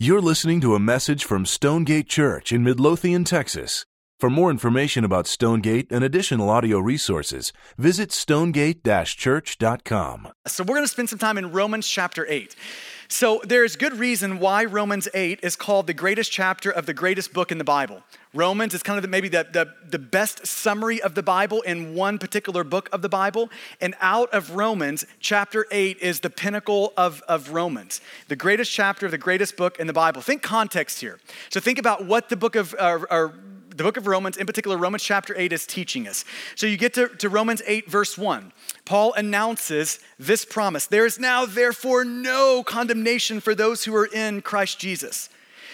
You're listening to a message from Stonegate Church in Midlothian, Texas. For more information about Stonegate and additional audio resources, visit stonegate church.com. So, we're going to spend some time in Romans chapter 8. So, there's good reason why Romans 8 is called the greatest chapter of the greatest book in the Bible. Romans is kind of maybe the, the, the best summary of the Bible in one particular book of the Bible. And out of Romans, chapter 8 is the pinnacle of, of Romans, the greatest chapter of the greatest book in the Bible. Think context here. So, think about what the book of, uh, uh, the book of Romans, in particular, Romans chapter 8, is teaching us. So you get to, to Romans 8, verse 1. Paul announces this promise There is now, therefore, no condemnation for those who are in Christ Jesus.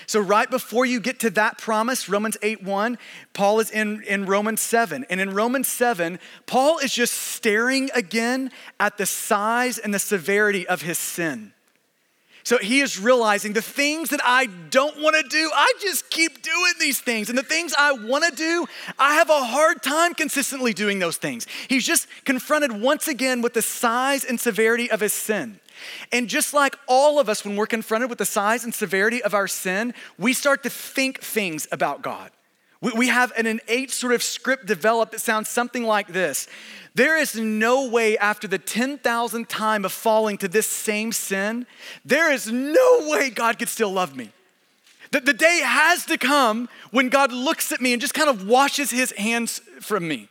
So, right before you get to that promise, Romans 8 1, Paul is in, in Romans 7. And in Romans 7, Paul is just staring again at the size and the severity of his sin. So he is realizing the things that I don't want to do, I just keep doing these things. And the things I want to do, I have a hard time consistently doing those things. He's just confronted once again with the size and severity of his sin. And just like all of us, when we're confronted with the size and severity of our sin, we start to think things about God. We have an innate sort of script developed that sounds something like this There is no way after the 10,000th time of falling to this same sin, there is no way God could still love me. The, the day has to come when God looks at me and just kind of washes his hands from me.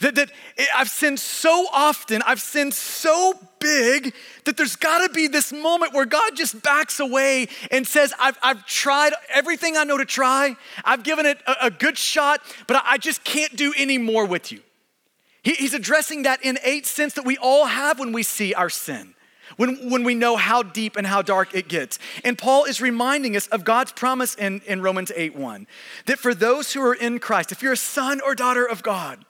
That, that I've sinned so often, I've sinned so big that there's gotta be this moment where God just backs away and says, I've, I've tried everything I know to try, I've given it a, a good shot, but I just can't do any more with you. He, he's addressing that innate sense that we all have when we see our sin. When, when we know how deep and how dark it gets. And Paul is reminding us of God's promise in, in Romans 8 1 that for those who are in Christ, if you're a son or daughter of God,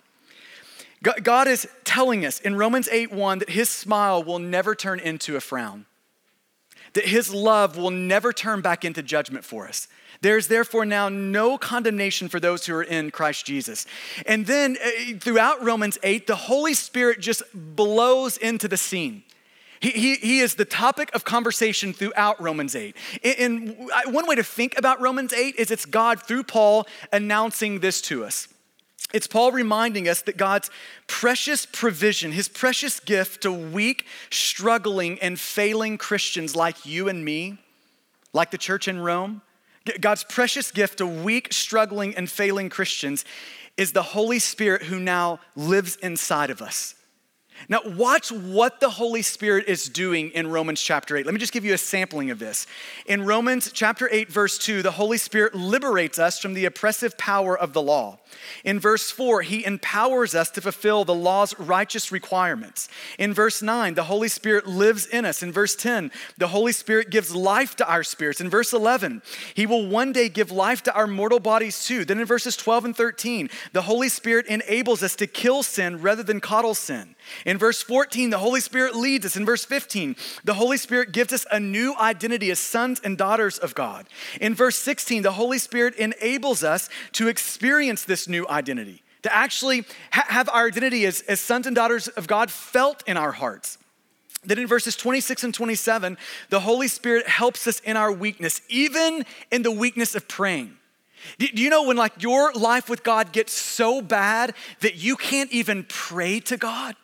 God is telling us in Romans 8 1 that his smile will never turn into a frown, that his love will never turn back into judgment for us. There's therefore now no condemnation for those who are in Christ Jesus. And then uh, throughout Romans 8, the Holy Spirit just blows into the scene. He, he, he, is the topic of conversation throughout Romans 8. And one way to think about Romans 8 is it's God through Paul announcing this to us. It's Paul reminding us that God's precious provision, his precious gift to weak, struggling, and failing Christians like you and me, like the church in Rome, God's precious gift to weak, struggling, and failing Christians is the Holy Spirit who now lives inside of us. Now, watch what the Holy Spirit is doing in Romans chapter 8. Let me just give you a sampling of this. In Romans chapter 8, verse 2, the Holy Spirit liberates us from the oppressive power of the law. In verse 4, he empowers us to fulfill the law's righteous requirements. In verse 9, the Holy Spirit lives in us. In verse 10, the Holy Spirit gives life to our spirits. In verse 11, he will one day give life to our mortal bodies too. Then in verses 12 and 13, the Holy Spirit enables us to kill sin rather than coddle sin. In verse 14, the Holy Spirit leads us. In verse 15, the Holy Spirit gives us a new identity as sons and daughters of God. In verse 16, the Holy Spirit enables us to experience this new identity, to actually ha- have our identity as, as sons and daughters of God felt in our hearts. Then in verses 26 and 27, the Holy Spirit helps us in our weakness, even in the weakness of praying. Do you know when like your life with God gets so bad that you can't even pray to God?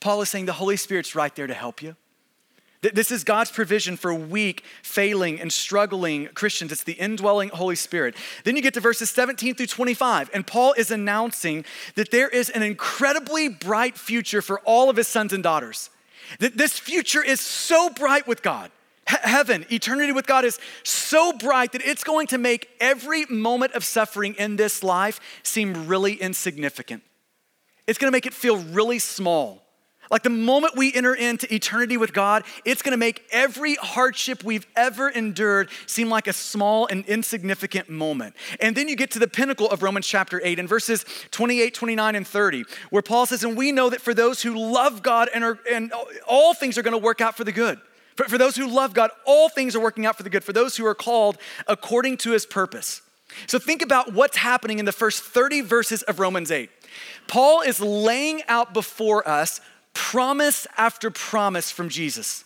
Paul is saying the Holy Spirit's right there to help you. That this is God's provision for weak, failing, and struggling Christians. It's the indwelling Holy Spirit. Then you get to verses 17 through 25, and Paul is announcing that there is an incredibly bright future for all of his sons and daughters. That this future is so bright with God. Heaven, eternity with God is so bright that it's going to make every moment of suffering in this life seem really insignificant. It's going to make it feel really small. Like the moment we enter into eternity with God, it's gonna make every hardship we've ever endured seem like a small and insignificant moment. And then you get to the pinnacle of Romans chapter 8 in verses 28, 29, and 30, where Paul says, And we know that for those who love God and, are, and all things are gonna work out for the good. For, for those who love God, all things are working out for the good. For those who are called according to his purpose. So think about what's happening in the first 30 verses of Romans 8. Paul is laying out before us promise after promise from Jesus.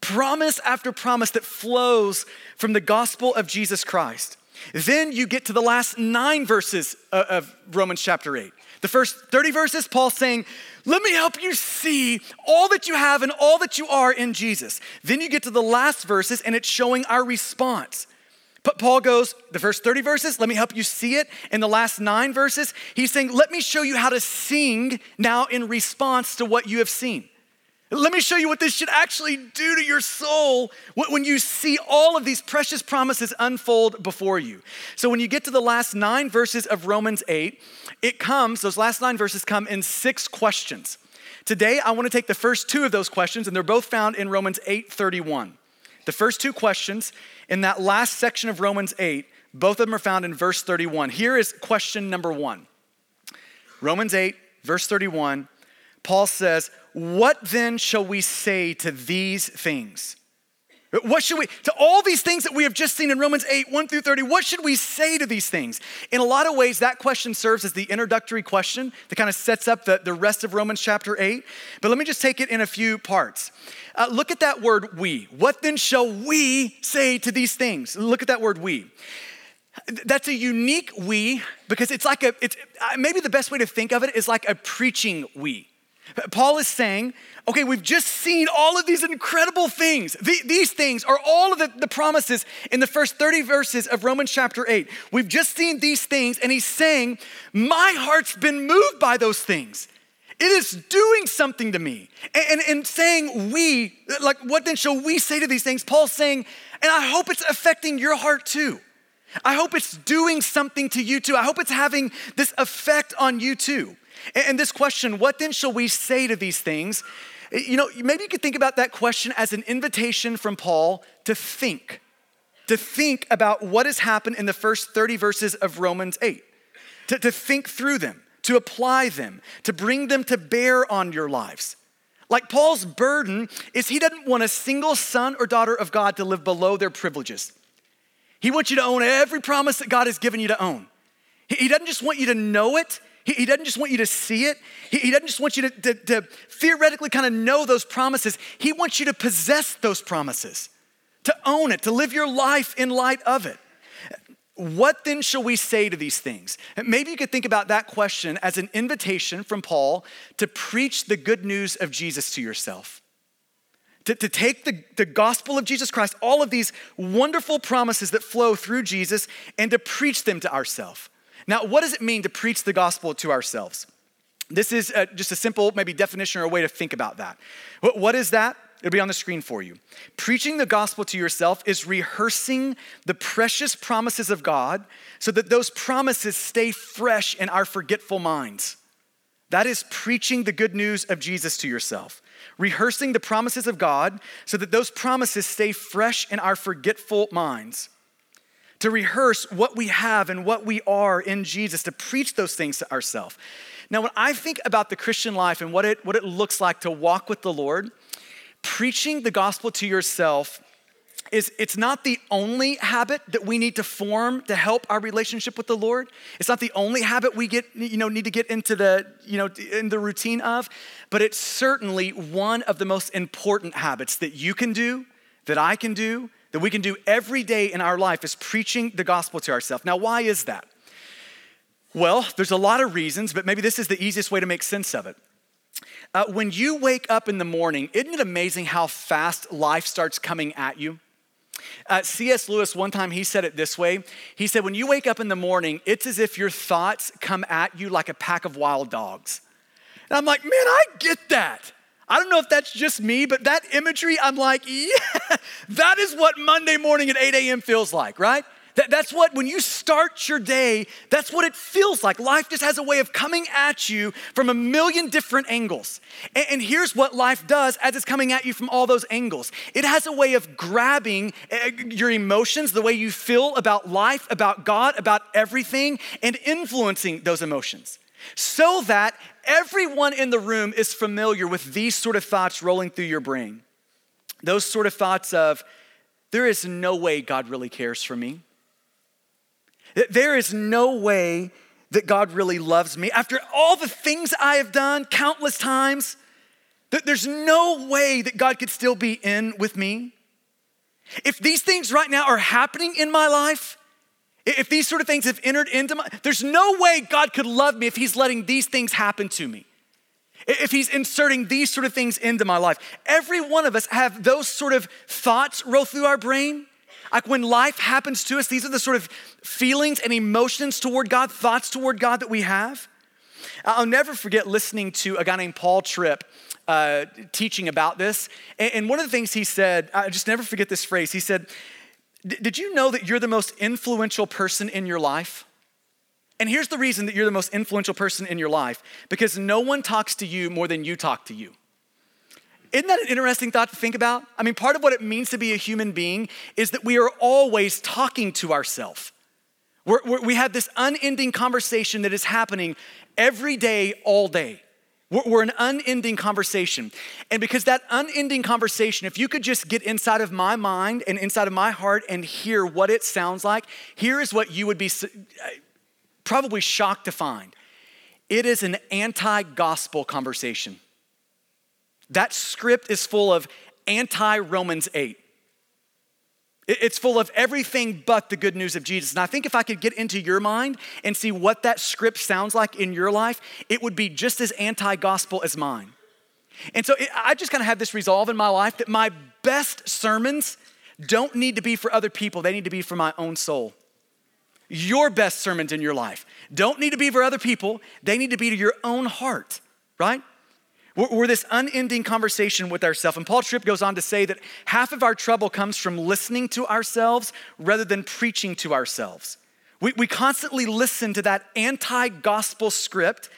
Promise after promise that flows from the gospel of Jesus Christ. Then you get to the last nine verses of Romans chapter 8. The first 30 verses, Paul saying, Let me help you see all that you have and all that you are in Jesus. Then you get to the last verses, and it's showing our response. But Paul goes, the first 30 verses, let me help you see it. In the last nine verses, he's saying, Let me show you how to sing now in response to what you have seen. Let me show you what this should actually do to your soul when you see all of these precious promises unfold before you. So, when you get to the last nine verses of Romans 8, it comes, those last nine verses come in six questions. Today, I want to take the first two of those questions, and they're both found in Romans 8 31. The first two questions in that last section of Romans 8, both of them are found in verse 31. Here is question number one Romans 8, verse 31. Paul says, What then shall we say to these things? What should we, to all these things that we have just seen in Romans 8, 1 through 30, what should we say to these things? In a lot of ways, that question serves as the introductory question that kind of sets up the, the rest of Romans chapter 8. But let me just take it in a few parts. Uh, look at that word we. What then shall we say to these things? Look at that word we. That's a unique we because it's like a, it's uh, maybe the best way to think of it is like a preaching we. Paul is saying, okay, we've just seen all of these incredible things. these things are all of the, the promises in the first 30 verses of Romans chapter 8. We've just seen these things, and he's saying, my heart's been moved by those things. It is doing something to me. And, and, and saying we, like, what then shall we say to these things? Paul's saying, and I hope it's affecting your heart too. I hope it's doing something to you too. I hope it's having this effect on you too. And this question, what then shall we say to these things? Eh, you know, maybe you could think about that question as an invitation from Paul to think, to think about what has happened in the first 30 verses of Romans 8, to, to think through them, to apply them, to bring them to bear on your lives. Like Paul's burden is he doesn't want a single son or daughter of God to live below their privileges. He wants you to own every promise that God has given you to own. He doesn't just want you to know it, he, he doesn't just want you to see it, he, he doesn't just want you to, to, to theoretically kind of know those promises. He wants you to possess those promises, to own it, to live your life in light of it. What then shall we say to these things? Maybe you could think about that question as an invitation from Paul to preach the good news of Jesus to yourself. To, to take the, the gospel of Jesus Christ, all of these wonderful promises that flow through Jesus, and to preach them to ourselves. Now, what does it mean to preach the gospel to ourselves? This is a, just a simple, maybe definition or a way to think about that. What, what is that? It'll be on the screen for you. Preaching the gospel to yourself is rehearsing the precious promises of God so that those promises stay fresh in our forgetful minds. That is preaching the good news of Jesus to yourself. Rehearsing the promises of God so that those promises stay fresh in our forgetful minds to rehearse what we have and what we are in Jesus, to preach those things to ourselves. Now, when I think about the Christian life and what it, what it looks like to walk with the Lord, preaching the gospel to yourself is it's not the only habit that we need to form to help our relationship with the Lord. It's not the only habit we get, you know, need to get into the, you know, in the routine of, but it's certainly one of the most important habits that you can do, that I can do, that we can do every day in our life is preaching the gospel to ourselves. Now, why is that? Well, there's a lot of reasons, but maybe this is the easiest way to make sense of it. Uh, when you wake up in the morning, isn't it amazing how fast life starts coming at you? Uh, C.S. Lewis, one time, he said it this way. He said, When you wake up in the morning, it's as if your thoughts come at you like a pack of wild dogs. And I'm like, Man, I get that. I don't know if that's just me, but that imagery, I'm like, yeah, that is what Monday morning at 8 a.m. feels like, right? That, that's what, when you start your day, that's what it feels like. Life just has a way of coming at you from a million different angles. And, and here's what life does as it's coming at you from all those angles it has a way of grabbing eh, your emotions, the way you feel about life, about God, about everything, and influencing those emotions so that everyone in the room is familiar with these sort of thoughts rolling through your brain. Those sort of thoughts of, there is no way God really cares for me. There is no way that God really loves me. After all the things I have done countless times, There's no way that God could still be in with me. If these things right now are happening in my life, if these sort of things have entered into my, there's no way God could love me if He's letting these things happen to me. If He's inserting these sort of things into my life. Every one of us have those sort of thoughts roll through our brain. Like when life happens to us, these are the sort of feelings and emotions toward God, thoughts toward God that we have. I'll never forget listening to a guy named Paul Tripp uh, teaching about this. And one of the things he said, I just never forget this phrase. He said, Did you know that you're the most influential person in your life? And here's the reason that you're the most influential person in your life because no one talks to you more than you talk to you. Isn't that an interesting thought to think about? I mean, part of what it means to be a human being is that we are always talking to ourselves. we have this unending conversation that is happening every day, all day. We're, an unending conversation. And because that unending conversation, if you could just get inside of my mind and inside of my heart and hear what it sounds like, here is what you would be uh, probably shocked to find it is an anti gospel conversation. That script is full of anti Romans 8. It's full of everything but the good news of Jesus. And I think if I could get into your mind and see what that script sounds like in your life, it would be just as anti gospel as mine. And so it, I just kind of have this resolve in my life that my best sermons don't need to be for other people, they need to be for my own soul. Your best sermons in your life don't need to be for other people, they need to be to your own heart, right? We're, we're this unending conversation with ourselves. And Paul Tripp goes on to say that half of our trouble comes from listening to ourselves rather than preaching to ourselves. We, we constantly listen to that anti gospel script.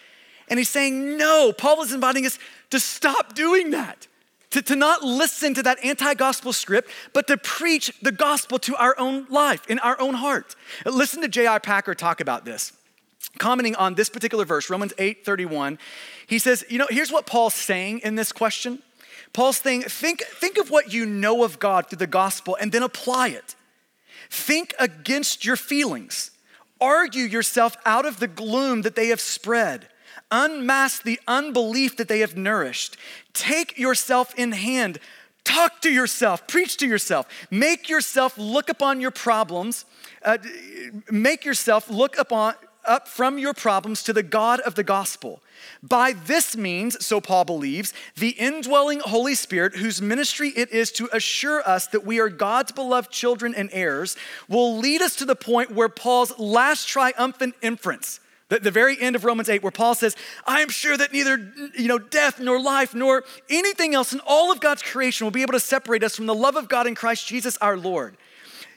And he's saying, no, Paul is inviting us to stop doing that, to, to not listen to that anti gospel script, but to preach the gospel to our own life, in our own heart. Listen to J.I. Packer talk about this commenting on this particular verse, Romans 8 31, he says, You know, here's what Paul's saying in this question. Paul's saying, think, think of what you know of God through the gospel and then apply it. Think against your feelings. Argue yourself out of the gloom that they have spread. Unmask the unbelief that they have nourished. Take yourself in hand. Talk to yourself, preach to yourself, make yourself look upon your problems, uh, make yourself look upon up from your problems to the God of the gospel. By this means, so Paul believes, the indwelling Holy Spirit, whose ministry it is to assure us that we are God's beloved children and heirs, will lead us to the point where Paul's last triumphant inference, the, the very end of Romans 8, where Paul says, I am sure that neither you know, death nor life nor anything else in all of God's creation will be able to separate us from the love of God in Christ Jesus our Lord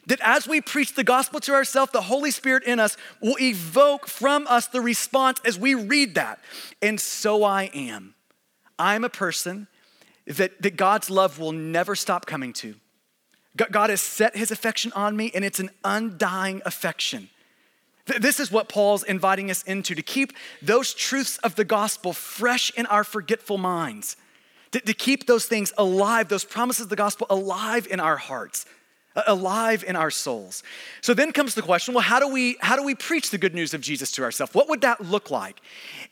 that as we preach the gospel to ourselves, the Holy Spirit in us will evoke from us the response as we read that. And so I am. I'm a person that, that God's love will never stop coming to. God has set his affection on me, and it's an undying affection. This is what Paul's inviting us into to keep those truths of the gospel fresh in our forgetful minds, to, to keep those things alive, those promises of the gospel alive in our hearts alive in our souls. So then comes the question, well how do we how do we preach the good news of Jesus to ourselves? What would that look like?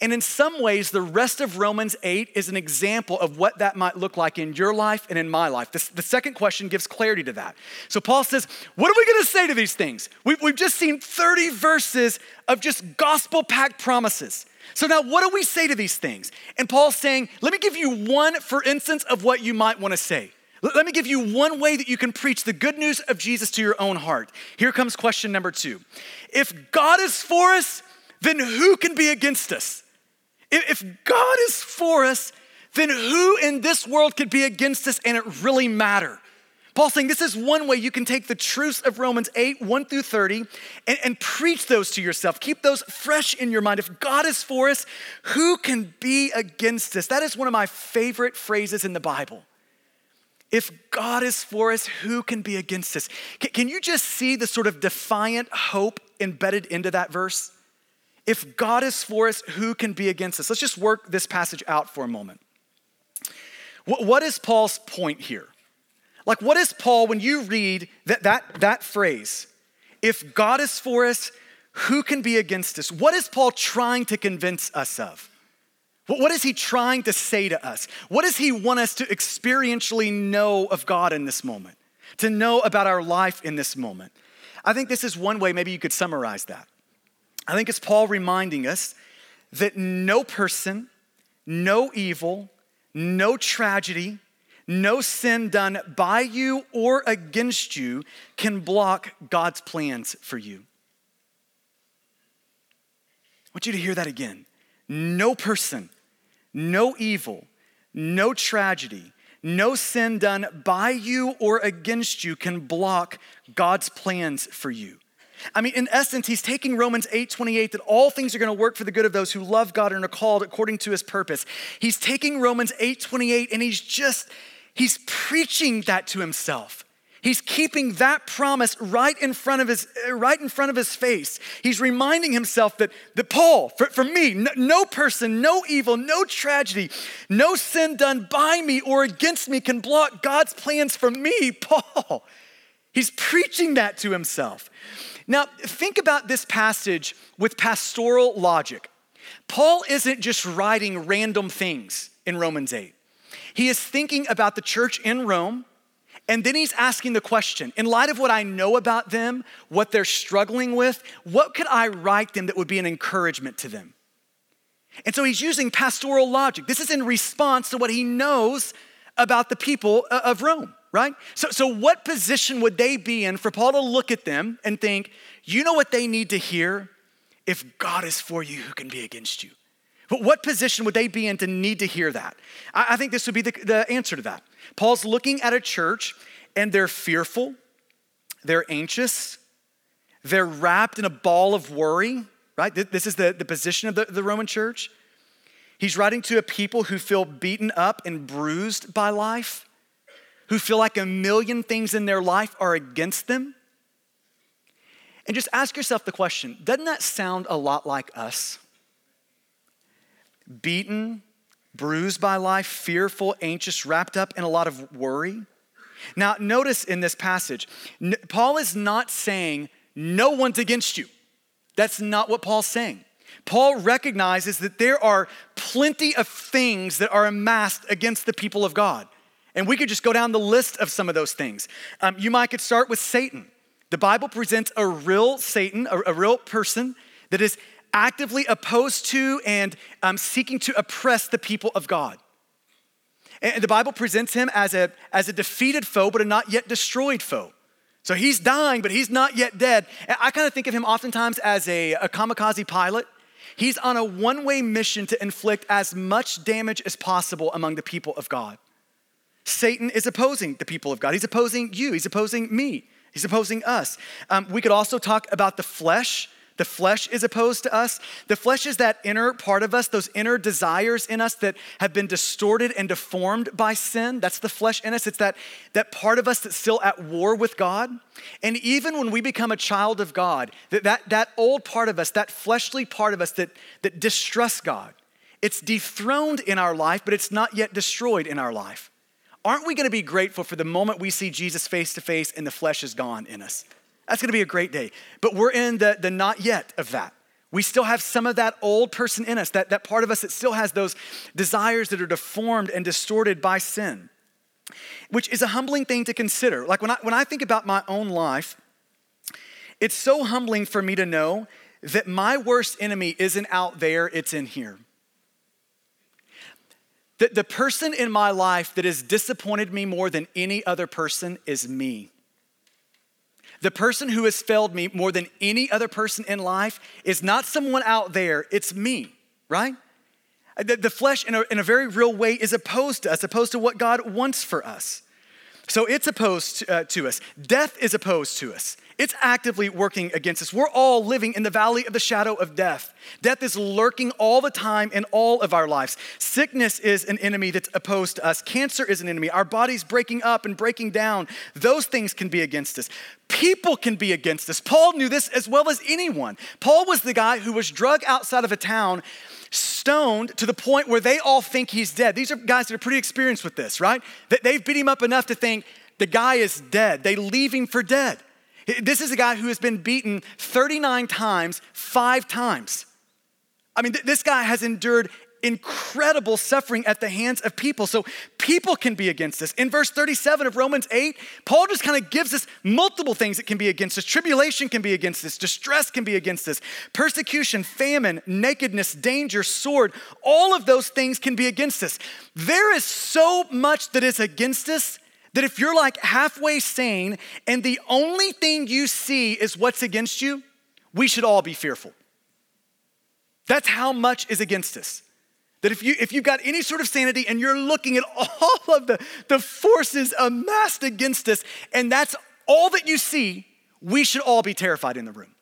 And in some ways the rest of Romans 8 is an example of what that might look like in your life and in my life. The, the second question gives clarity to that. So Paul says, what are we going to say to these things? We've, we've just seen 30 verses of just gospel packed promises. So now what do we say to these things? And Paul's saying, let me give you one for instance of what you might want to say. Let me give you one way that you can preach the good news of Jesus to your own heart. Here comes question number two. If God is for us, then who can be against us? If God is for us, then who in this world could be against us and it really matter? Paul's saying this is one way you can take the truths of Romans 8, 1 through 30, and, and, preach those to yourself. Keep those fresh in your mind. If God is for us, who can be against us? That is one of my favorite phrases in the Bible. If God is for us, who can be against us? Can, you just see the sort of defiant hope embedded into that verse? If God is for us, who can be against us? Let's just work this passage out for a moment. what is Paul's point here? Like, what is Paul, when you read that, that, that phrase, if God is for us, who can be against us? What is Paul trying to convince us of? What is he trying to say to us? What does he want us to experientially know of God in this moment? To know about our life in this moment? I think this is one way maybe you could summarize that. I think it's Paul reminding us that no person, no evil, no tragedy, no sin done by you or against you can block God's plans for you. I want you to hear that again. No person, no evil, no tragedy, no sin done by you or against you can block God's plans for you. I mean, in essence, he's taking Romans 8 28 that all things are going to work for the good of those who love God and are called according to his purpose. He's taking Romans 8 28 and he's just, he's preaching that to himself. He's keeping that promise right in front of his, uh, right in front of his face. He's reminding himself that, that Paul, for, for me, no, no person, no evil, no tragedy, no sin done by me or against me can block God's plans for me, Paul. He's preaching that to himself. Now, think about this passage with pastoral logic. Paul isn't just writing random things in Romans 8. He is thinking about the church in Rome and then he's asking the question in light of what I know about them, what they're struggling with, what could I write them that would be an encouragement to them? And so he's using pastoral logic. This is in response to what he knows about the people uh, of Rome, right? So, so what position would they be in for Paul to look at them and think, you know what they need to hear? If God is for you, who can be against you? But what position would they be in to need to hear that? I, I think this would be the, the answer to that. Paul's looking at a church and they're fearful, they're anxious, they're wrapped in a ball of worry, right? This is the, the position of the, the Roman church. He's writing to a people who feel beaten up and bruised by life, who feel like a million things in their life are against them. And just ask yourself the question doesn't that sound a lot like us? Beaten, bruised by life, fearful, anxious, wrapped up in a lot of worry. Now, notice in this passage, Paul is not saying no one's against you. That's not what Paul's saying. Paul recognizes that there are plenty of things that are amassed against the people of God. And we could just go down the list of some of those things. Um, you might could start with Satan. The Bible presents a real Satan, a, a real person that is actively opposed to and um, seeking to oppress the people of God. And the Bible presents him as a, as a defeated foe, but a not yet destroyed foe. So he's dying, but he's not yet dead. And I kind of think of him oftentimes as a, a kamikaze pilot. He's on a one way mission to inflict as much damage as possible among the people of God. Satan is opposing the people of God. He's opposing you, he's opposing me, he's opposing us. Um, we could also talk about the flesh. The flesh is opposed to us. The flesh is that inner part of us, those inner desires in us that have been distorted and deformed by sin. That's the flesh in us. It's that, that part of us that's still at war with God. And even when we become a child of God, that, that, that old part of us, that fleshly part of us that, that distrusts God, it's dethroned in our life, but it's not yet destroyed in our life. Aren't we gonna be grateful for the moment we see Jesus face to face and the flesh is gone in us? That's gonna be a great day. But we're in the, the not yet of that. We still have some of that old person in us, that, that part of us that still has those desires that are deformed and distorted by sin, which is a humbling thing to consider. Like when I, when I think about my own life, it's so humbling for me to know that my worst enemy isn't out there, it's in here. That the person in my life that has disappointed me more than any other person is me. The person who has failed me more than any other person in life is not someone out there, it's me, right? The, the flesh, in a, in a very real way, is opposed to us, opposed to what God wants for us. So it's opposed to, uh, to us. Death is opposed to us. It's actively working against us. We're all living in the valley of the shadow of death. Death is lurking all the time in all of our lives. Sickness is an enemy that's opposed to us. Cancer is an enemy. Our body's breaking up and breaking down. Those things can be against us. People can be against us. Paul knew this as well as anyone. Paul was the guy who was drug outside of a town stoned to the point where they all think he's dead. These are guys that are pretty experienced with this, right? That they've beat him up enough to think the guy is dead. They leave him for dead. This is a guy who has been beaten 39 times, five times. I mean, th- this guy has endured incredible suffering at the hands of people. So people can be against us. In verse 37 of Romans 8, Paul just kind of gives us multiple things that can be against us. Tribulation can be against us, distress can be against us, persecution, famine, nakedness, danger, sword, all of those things can be against us. There is so much that is against us that if you're like halfway sane and the only thing you see is what's against you, we should all be fearful. That's how much is against us. That if, you, if you've got any sort of sanity and you're looking at all of the, the forces amassed against us, and that's all that you see, we should all be terrified in the room.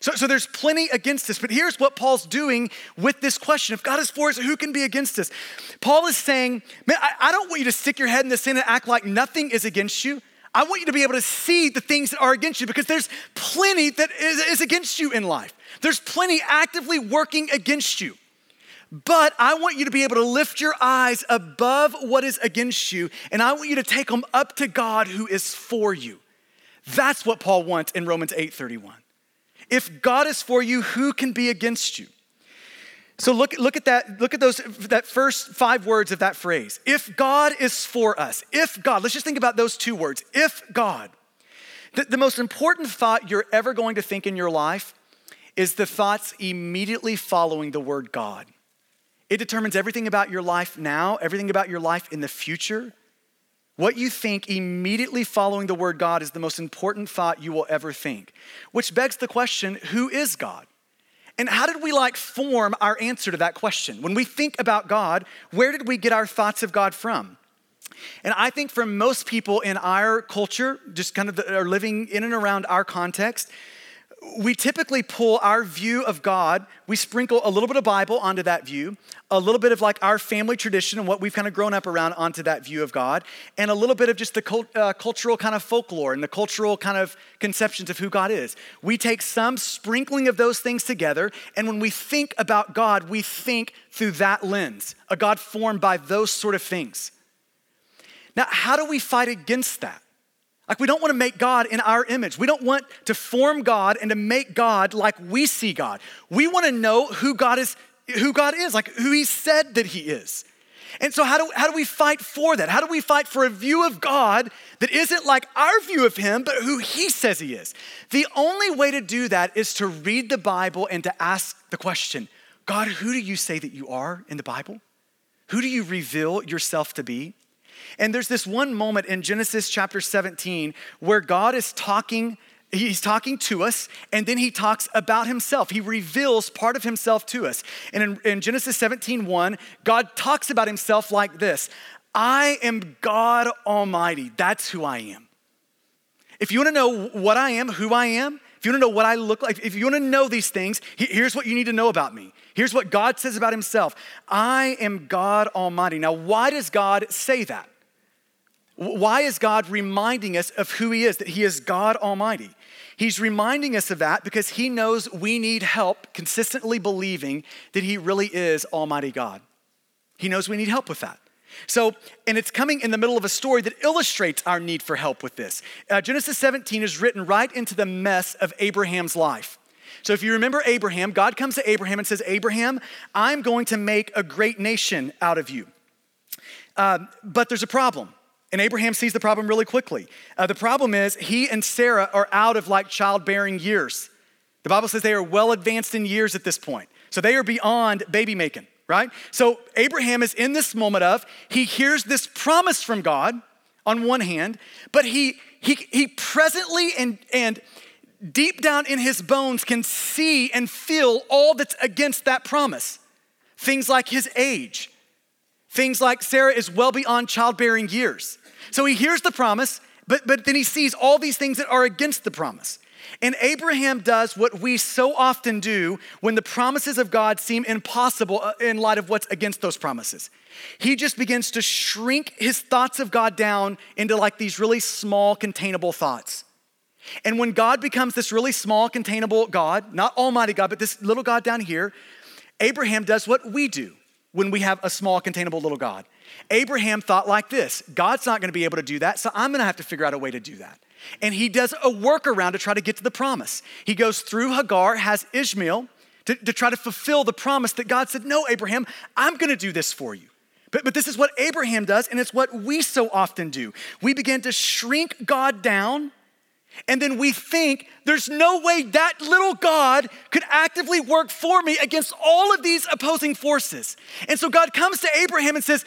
So, so there's plenty against us. But here's what Paul's doing with this question if God is for us, who can be against us? Paul is saying, man, I, I don't want you to stick your head in the sand and act like nothing is against you. I want you to be able to see the things that are against you because there's plenty that is, is against you in life. There's plenty actively working against you. But I want you to be able to lift your eyes above what is against you, and I want you to take them up to God who is for you. That's what Paul wants in Romans 8:31. If God is for you, who can be against you? So look, look at that, look at those that first five words of that phrase. If God is for us, if God, let's just think about those two words. If God. The, the most important thought you're ever going to think in your life is the thoughts immediately following the word God. It determines everything about your life now, everything about your life in the future. What you think immediately following the word God is the most important thought you will ever think, which begs the question who is God? And how did we like form our answer to that question? When we think about God, where did we get our thoughts of God from? And I think for most people in our culture, just kind of are living in and around our context, we typically pull our view of God, we sprinkle a little bit of Bible onto that view, a little bit of like our family tradition and what we've kind of grown up around onto that view of God, and a little bit of just the cult, uh, cultural kind of folklore and the cultural kind of conceptions of who God is. We take some sprinkling of those things together, and when we think about God, we think through that lens, a God formed by those sort of things. Now, how do we fight against that? Like, we don't want to make God in our image. We don't want to form God and to make God like we see God. We want to know who God is, who God is, like who He said that He is. And so, how do, how do we fight for that? How do we fight for a view of God that isn't like our view of Him, but who He says He is? The only way to do that is to read the Bible and to ask the question God, who do you say that you are in the Bible? Who do you reveal yourself to be? And there's this one moment in Genesis chapter 17 where God is talking He's talking to us, and then he talks about himself. He reveals part of himself to us. And in, in, Genesis 17 1, God talks about himself like this I am God Almighty. That's who I am. If you wanna know what I am, who I am, if you wanna know what I look like, if you wanna know these things, here's what you need to know about me. Here's what God says about himself I am God Almighty. Now, why does God say that? Why is God reminding us of who He is, that He is God Almighty? He's reminding us of that because He knows we need help consistently believing that He really is Almighty God. He knows we need help with that. So, and it's coming in the middle of a story that illustrates our need for help with this. Uh, Genesis 17 is written right into the mess of Abraham's life. So, if you remember Abraham, God comes to Abraham and says, Abraham, I'm going to make a great nation out of you. Uh, but there's a problem. And Abraham sees the problem really quickly. Uh, the problem is he and Sarah are out of like childbearing years. The Bible says they are well advanced in years at this point. So they are beyond baby making, right? So Abraham is in this moment of he hears this promise from God on one hand, but he he he presently and and deep down in his bones can see and feel all that's against that promise. Things like his age, Things like Sarah is well beyond childbearing years. So he hears the promise, but, but then he sees all these things that are against the promise. And Abraham does what we so often do when the promises of God seem impossible uh, in light of what's against those promises. He just begins to shrink his thoughts of God down into like these really small, containable thoughts. And when God becomes this really small, containable God, not Almighty God, but this little God down here, Abraham does what we do when we have a small, containable little God. Abraham thought like this God's not gonna be able to do that, so I'm gonna have to figure out a way to do that. And he does a workaround to try to get to the promise. He goes through Hagar, has Ishmael to, to try to fulfill the promise that God said, No, Abraham, I'm gonna do this for you. But, but this is what Abraham does, and it's what we so often do. We begin to shrink God down, and then we think there's no way that little God could actively work for me against all of these opposing forces. And so God comes to Abraham and says,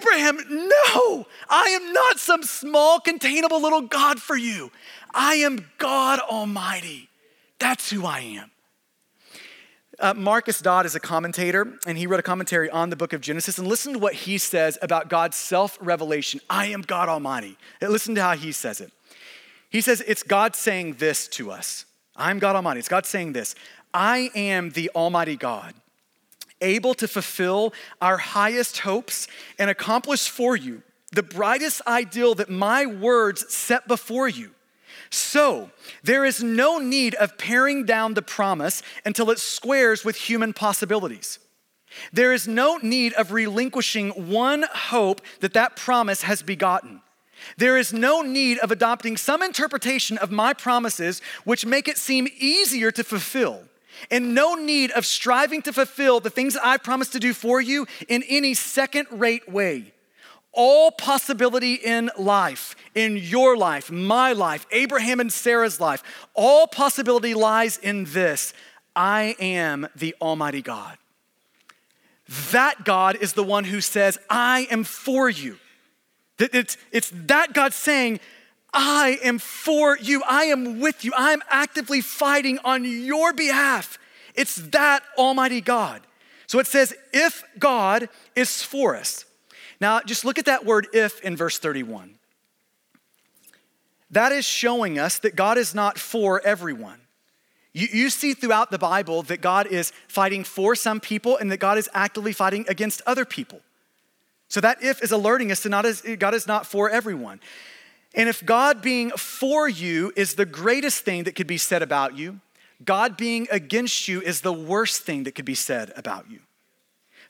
Abraham, no, I am not some small, containable little God for you. I am God Almighty. That's who I am. Uh, Marcus Dodd is a commentator, and he wrote a commentary on the book of Genesis. And listen to what he says about God's self revelation I am God Almighty. Listen to how he says it. He says, It's God saying this to us I'm God Almighty. It's God saying this I am the Almighty God, able to fulfill our highest hopes and accomplish for you the brightest ideal that my words set before you. So, there is no need of paring down the promise until it squares with human possibilities. There is no need of relinquishing one hope that that promise has begotten. There is no need of adopting some interpretation of my promises which make it seem easier to fulfill, and no need of striving to fulfill the things that I promised to do for you in any second rate way all possibility in life, in your life, my life, Abraham and Sarah's life, all possibility lies in this I am the Almighty God. That God is the one who says, I am for you. It's, it's that God saying, I am for you. I am with you. I am actively fighting on your behalf. It's that Almighty God. So it says, if God is for us, now, just look at that word if in verse 31. That is showing us that God is not for everyone. You, you, see throughout the Bible that God is fighting for some people and that God is actively fighting against other people. So that if is alerting us to not as God is not for everyone. And if God being for you is the greatest thing that could be said about you, God being against you is the worst thing that could be said about you.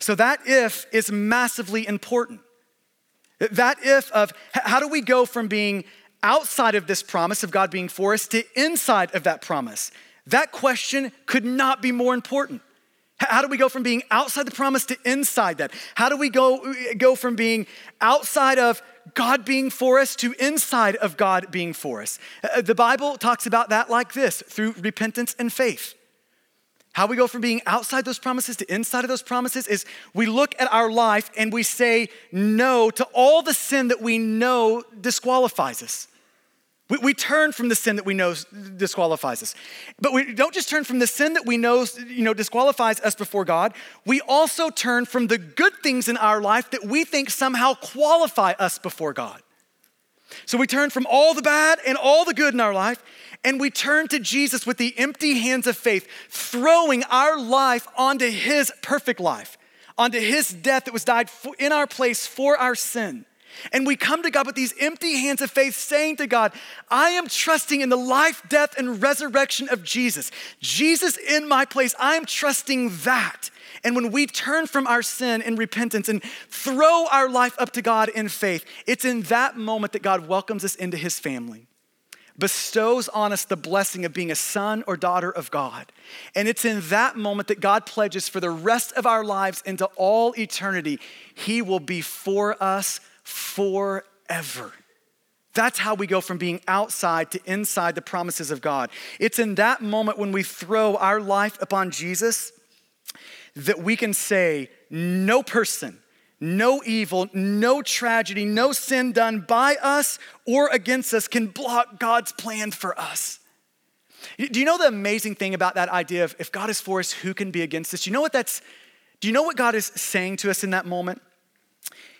So that if is massively important. That if of how do we go from being outside of this promise of God being for us to inside of that promise? That question could not be more important. How do we go from being outside the promise to inside that? How do we go, go from being outside of God being for us to inside of God being for us? Uh, the Bible talks about that like this through repentance and faith. How we go from being outside those promises to inside of those promises is we look at our life and we say no to all the sin that we know disqualifies us. We, we turn from the sin that we know disqualifies us. But we don't just turn from the sin that we know, you know disqualifies us before God, we also turn from the good things in our life that we think somehow qualify us before God. So we turn from all the bad and all the good in our life, and we turn to Jesus with the empty hands of faith, throwing our life onto his perfect life, onto his death that was died in our place for our sin. And we come to God with these empty hands of faith, saying to God, I am trusting in the life, death, and resurrection of Jesus. Jesus in my place, I am trusting that. And when we turn from our sin in repentance and throw our life up to God in faith, it's in that moment that God welcomes us into his family bestows on us the blessing of being a son or daughter of God. And it's in that moment that God pledges for the rest of our lives into all eternity, He will be for us forever. That's how we go from being outside to inside the promises of God. It's in that moment when we throw our life upon Jesus that we can say, No person no evil, no tragedy, no sin done by us or against us can block God's plan for us. Do you know the amazing thing about that idea of if God is for us, who can be against us? Do you know what that's, do you know what God is saying to us in that moment?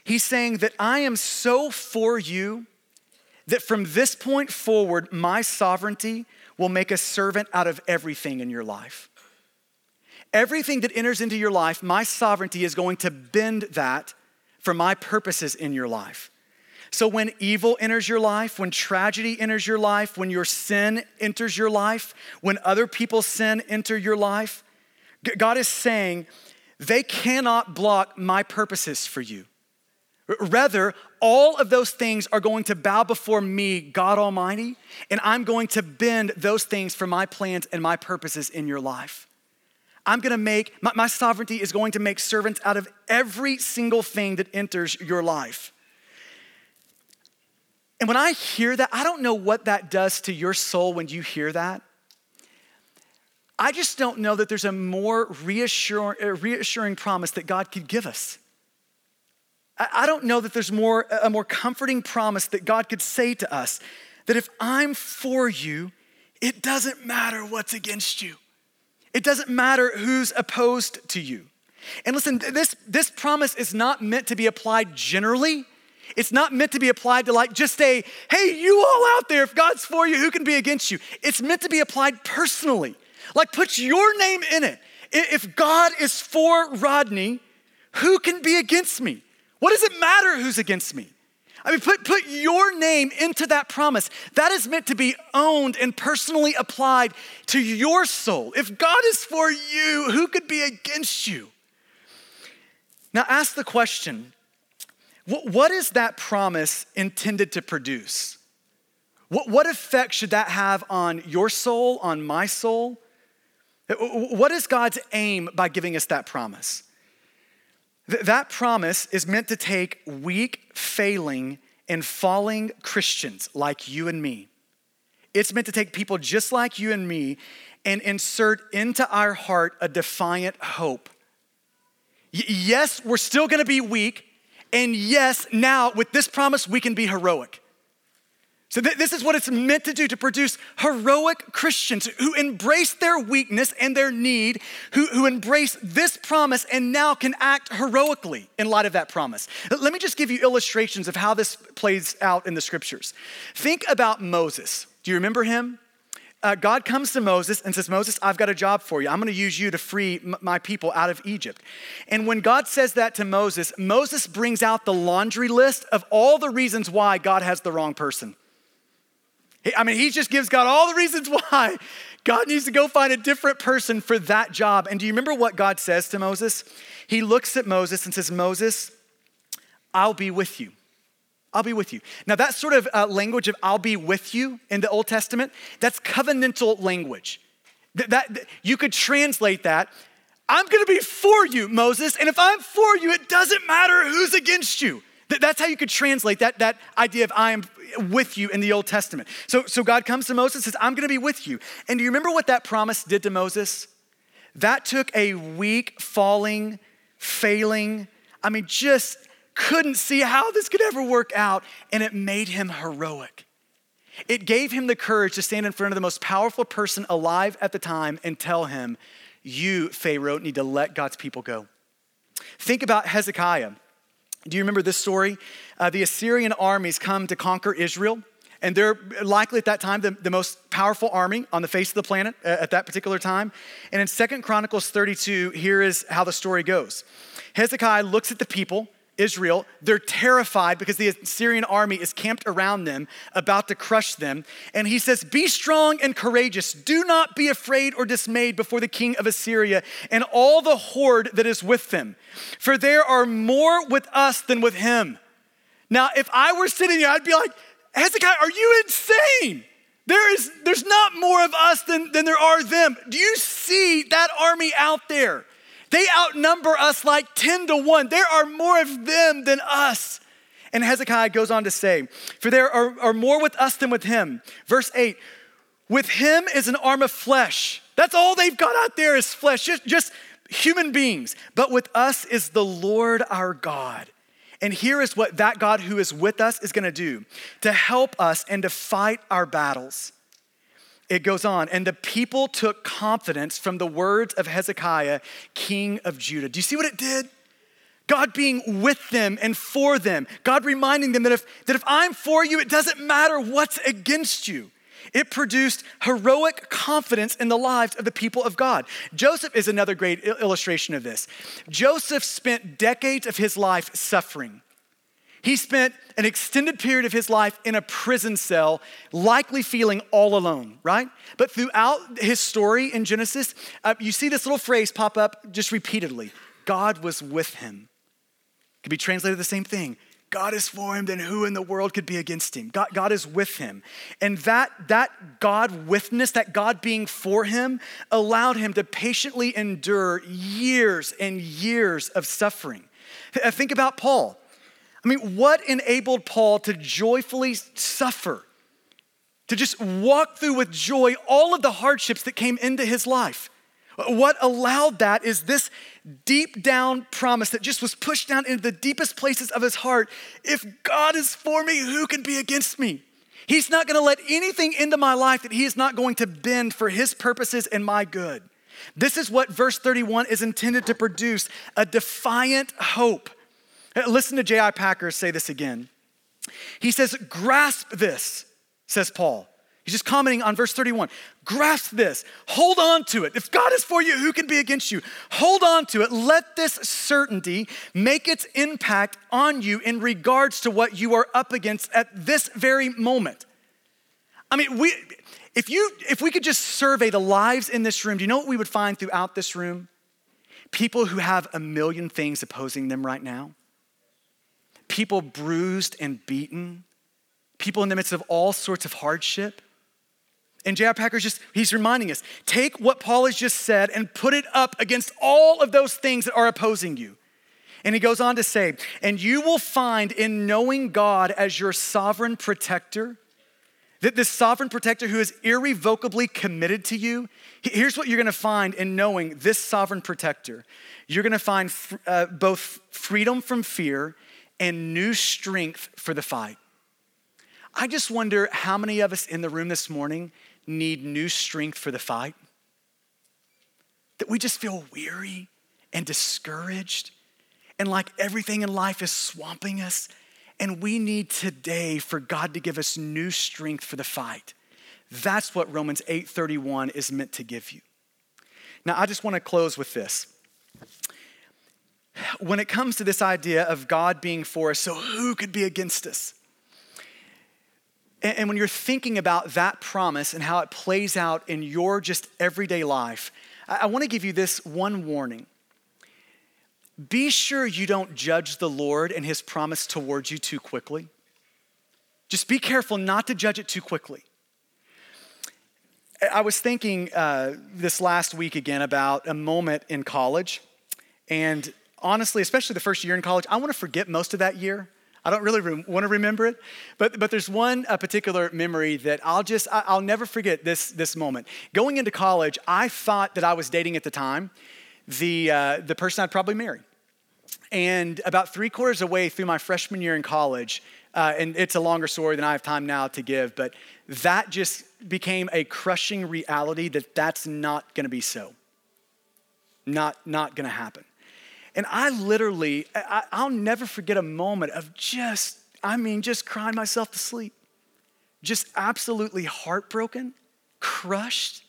He's saying that I am so for you that from this point forward, my sovereignty will make a servant out of everything in your life. Everything that enters into your life, my sovereignty is going to bend that for my purposes in your life. So when evil enters your life, when tragedy enters your life, when your sin enters your life, when other people's sin enter your life, God is saying, they cannot block my purposes for you. Rather, all of those things are going to bow before me, God Almighty, and I'm going to bend those things for my plans and my purposes in your life. I'm gonna make, my, my, sovereignty is going to make servants out of every single thing that enters your life. And when I hear that, I don't know what that does to your soul when you hear that. I just don't know that there's a more reassuring, reassuring promise that God could give us. I don't know that there's more, a more comforting promise that God could say to us that if I'm for you, it doesn't matter what's against you. It doesn't matter who's opposed to you. And listen, this, this promise is not meant to be applied generally. It's not meant to be applied to like just a, hey, you all out there, if God's for you, who can be against you? It's meant to be applied personally. Like put your name in it. If God is for Rodney, who can be against me? What does it matter who's against me? I mean, put, put your name into that promise. That is meant to be owned and personally applied to your soul. If God is for you, who could be against you? Now, ask the question what, what is that promise intended to produce? What, what effect should that have on your soul, on my soul? What is God's aim by giving us that promise? Th- that promise is meant to take weak, failing, and falling Christians like you and me. It's meant to take people just like you and me and insert into our heart a defiant hope. Y- yes, we're still gonna be weak, and yes, now with this promise, we can be heroic. So, th- this is what it's meant to do to produce heroic Christians who embrace their weakness and their need, who, who embrace this promise and now can act heroically in light of that promise. Let me just give you illustrations of how this plays out in the scriptures. Think about Moses. Do you remember him? Uh, God comes to Moses and says, Moses, I've got a job for you. I'm going to use you to free m- my people out of Egypt. And when God says that to Moses, Moses brings out the laundry list of all the reasons why God has the wrong person. I mean, he just gives God all the reasons why God needs to go find a different person for that job. And do you remember what God says to Moses? He looks at Moses and says, Moses, I'll be with you. I'll be with you. Now, that sort of uh, language of I'll be with you in the Old Testament, that's covenantal language. That, that, you could translate that I'm gonna be for you, Moses, and if I'm for you, it doesn't matter who's against you. That's how you could translate that, that idea of I am with you in the Old Testament. So, so God comes to Moses and says, I'm gonna be with you. And do you remember what that promise did to Moses? That took a weak, falling, failing, I mean, just couldn't see how this could ever work out, and it made him heroic. It gave him the courage to stand in front of the most powerful person alive at the time and tell him, You, Pharaoh, need to let God's people go. Think about Hezekiah. Do you remember this story? Uh, the Assyrian armies come to conquer Israel, and they're likely at that time the, the most powerful army on the face of the planet uh, at that particular time. And in Second Chronicles 32, here is how the story goes Hezekiah looks at the people Israel. They're terrified because the Assyrian army is camped around them, about to crush them. And he says, Be strong and courageous. Do not be afraid or dismayed before the king of Assyria and all the horde that is with them, for there are more with us than with him. Now, if I were sitting here, I'd be like, Hezekiah, are you insane? There is, there's not more of us than, than there are them. Do you see that army out there? They outnumber us like 10 to 1. There are more of them than us. And Hezekiah goes on to say, For there are, are more with us than with him. Verse 8, with him is an arm of flesh. That's all they've got out there is flesh, just, just human beings. But with us is the Lord our God. And here is what that God who is with us is gonna do to help us and to fight our battles it goes on, and the people took confidence from the words of Hezekiah, king of Judah. Do you see what it did? God being with them and for them, God reminding them that if, that if I'm for you, it doesn't matter what's against you. It produced heroic confidence in the lives of the people of God. Joseph is another great illustration of this. Joseph spent decades of his life suffering. He spent an extended period of his life in a prison cell, likely feeling all alone, right? But throughout his story in Genesis, uh, you see this little phrase pop up just repeatedly God was with him. Could be translated the same thing God is for him, then who in the world could be against him? God, God is with him. And that, that God withness, that God being for him, allowed him to patiently endure years and years of suffering. Uh, think about Paul. I mean, what enabled Paul to joyfully suffer, to just walk through with joy all of the hardships that came into his life? What allowed that is this deep down promise that just was pushed down into the deepest places of his heart. If God is for me, who can be against me? He's not gonna let anything into my life that he is not going to bend for his purposes and my good. This is what verse 31 is intended to produce a defiant hope. Listen to J.I. Packer say this again. He says, Grasp this, says Paul. He's just commenting on verse 31. Grasp this. Hold on to it. If God is for you, who can be against you? Hold on to it. Let this certainty make its impact on you in regards to what you are up against at this very moment. I mean, we if you if we could just survey the lives in this room, do you know what we would find throughout this room? People who have a million things opposing them right now. People bruised and beaten. People in the midst of all sorts of hardship and J.I. Packer's just, he's reminding us take what Paul has just said and put it up against all of those things that are opposing you. And he goes on to say, and you will find in knowing God as your sovereign protector, that this sovereign protector who is irrevocably committed to you, here's what you're gonna find in knowing this sovereign protector. You're gonna find uh, both freedom from fear and new strength for the fight. I just wonder how many of us in the room this morning need new strength for the fight? That we just feel weary and discouraged and like everything in life is swamping us. And we need today for God to give us new strength for the fight. That's what Romans 8:31 is meant to give you. Now, I just want to close with this. When it comes to this idea of God being for us, so who could be against us? And when you're thinking about that promise and how it plays out in your just everyday life, I want to give you this one warning. Be sure you don't judge the Lord and his promise towards you too quickly. Just be careful not to judge it too quickly. I was thinking uh, this last week again about a moment in college. And honestly, especially the first year in college, I want to forget most of that year. I don't really re- want to remember it, but, but there's one particular memory that I'll just, I, will never forget this, this moment. Going into college, I thought that I was dating at the time the, uh, the person I'd probably marry. And about three quarters away through my freshman year in college, uh, and it's a longer story than I have time now to give, but that just became a crushing reality that that's not gonna be so. Not, not gonna happen. And I literally, I, I'll never forget a moment of just, I mean, just crying myself to sleep. Just absolutely heartbroken, crushed.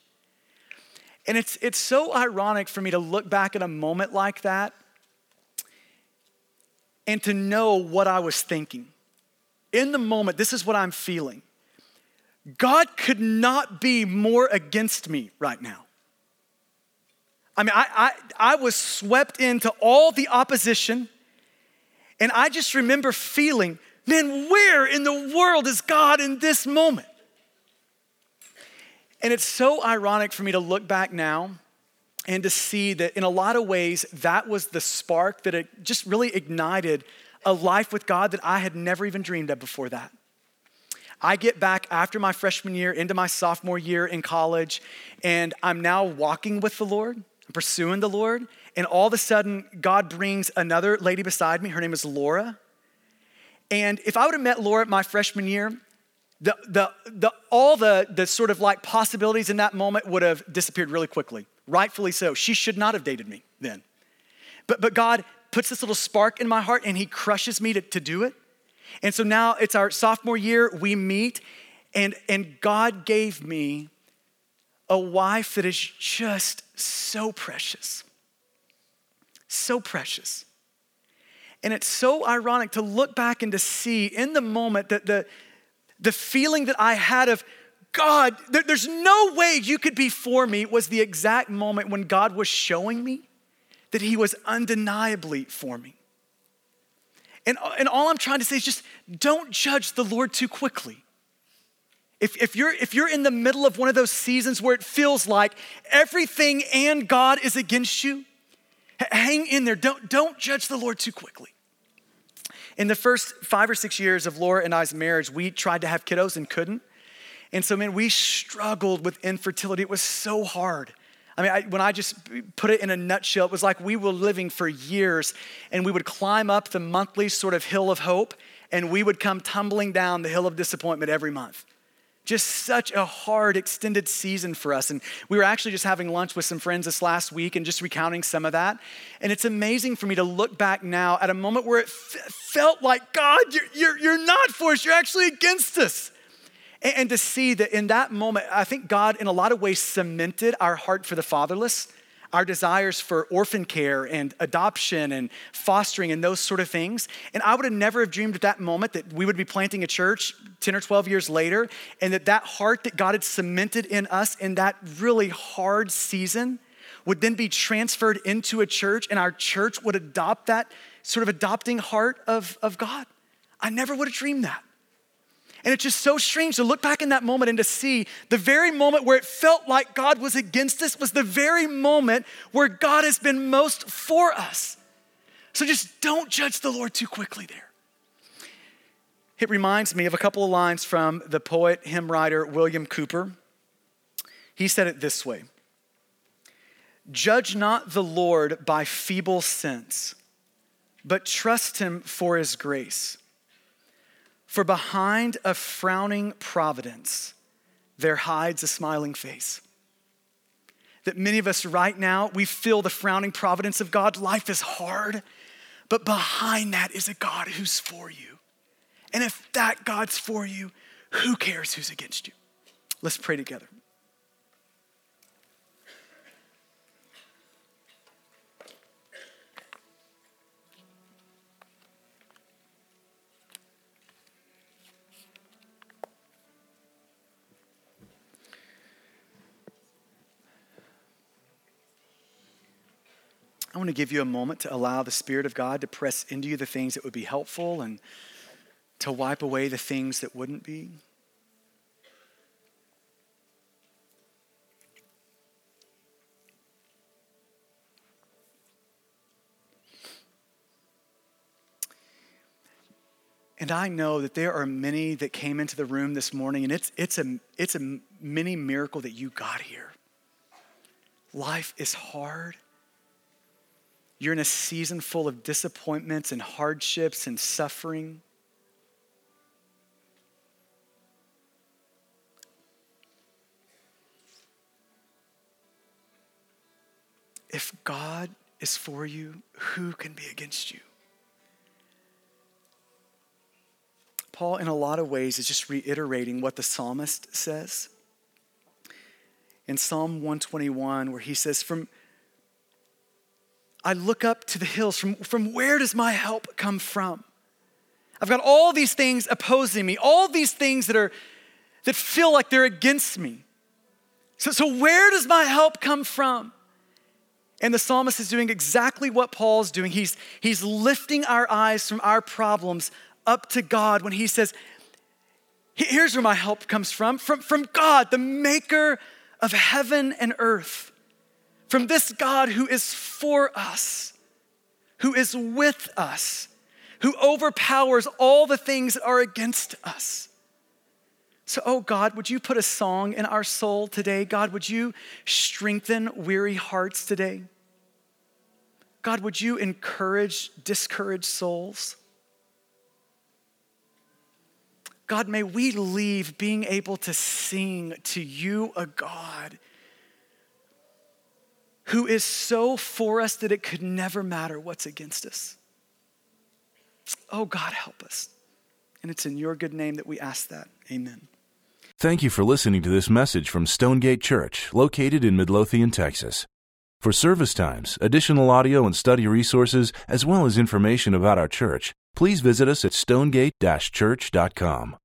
And it's, it's so ironic for me to look back at a moment like that and to know what I was thinking. In the moment, this is what I'm feeling. God could not be more against me right now. I mean, I, I, I was swept into all the opposition, and I just remember feeling, man, where in the world is God in this moment? And it's so ironic for me to look back now and to see that in a lot of ways, that was the spark that it just really ignited a life with God that I had never even dreamed of before that. I get back after my freshman year into my sophomore year in college, and I'm now walking with the Lord pursuing the Lord, and all of a sudden, God brings another lady beside me. Her name is Laura. And if I would have met Laura my freshman year, the, the, the, all the, the sort of like possibilities in that moment would have disappeared really quickly. Rightfully so. She should not have dated me then. But, but God puts this little spark in my heart and He crushes me to, to do it. And so now it's our sophomore year, we meet, and, and God gave me a wife that is just so precious. So precious. And it's so ironic to look back and to see in the moment that the, the feeling that I had of, God, there, there's no way you could be for me was the exact moment when God was showing me that He was undeniably for me. And, and all I'm trying to say is just don't judge the Lord too quickly. If, if, you're, if you're in the middle of one of those seasons where it feels like everything and God is against you, hang in there. Don't, don't judge the Lord too quickly. In the first five or six years of Laura and I's marriage, we tried to have kiddos and couldn't. And so, man, we struggled with infertility. It was so hard. I mean, I, when I just put it in a nutshell, it was like we were living for years and we would climb up the monthly sort of hill of hope and we would come tumbling down the hill of disappointment every month. Just such a hard, extended season for us. And we were actually just having lunch with some friends this last week and just recounting some of that. And it's amazing for me to look back now at a moment where it f- felt like, God, you're, you're, you're not for us, you're actually against us. And, and to see that in that moment, I think God, in a lot of ways, cemented our heart for the fatherless our desires for orphan care and adoption and fostering and those sort of things. And I would have never have dreamed at that moment that we would be planting a church 10 or 12 years later and that that heart that God had cemented in us in that really hard season would then be transferred into a church and our church would adopt that sort of adopting heart of, of God. I never would have dreamed that. And it's just so strange to look back in that moment and to see the very moment where it felt like God was against us was the very moment where God has been most for us. So just don't judge the Lord too quickly there. It reminds me of a couple of lines from the poet, hymn writer William Cowper. He said it this way Judge not the Lord by feeble sense, but trust him for his grace. For behind a frowning providence, there hides a smiling face. That many of us right now, we feel the frowning providence of God. Life is hard, but behind that is a God who's for you. And if that God's for you, who cares who's against you? Let's pray together. Want to give you a moment to allow the Spirit of God to press into you the things that would be helpful and to wipe away the things that wouldn't be. And I know that there are many that came into the room this morning, and it's, it's, a, it's a mini miracle that you got here. Life is hard. You're in a season full of disappointments and hardships and suffering. If God is for you, who can be against you? Paul, in a lot of ways, is just reiterating what the psalmist says. In Psalm 121, where he says, From I look up to the hills. From, from where does my help come from? I've got all these things opposing me, all these things that are that feel like they're against me. So, so where does my help come from? And the psalmist is doing exactly what Paul's doing. He's, he's lifting our eyes from our problems up to God when he says, Here's where my help comes from from, from God, the maker of heaven and earth from this God who is for us, who is with us, who overpowers all the things that are against us. So, oh God, would you put a song in our soul today? God, would you strengthen weary hearts today? God, would you encourage discouraged souls? God, may we leave being able to sing to you, a God who is so for us that it could never matter what's against us. Oh, God, help us. And it's in your good name that we ask that. Amen. Thank you for listening to this message from Stonegate Church, located in Midlothian, Texas. For service times, additional audio and study resources, as well as information about our church, please visit us at stonegate church.com.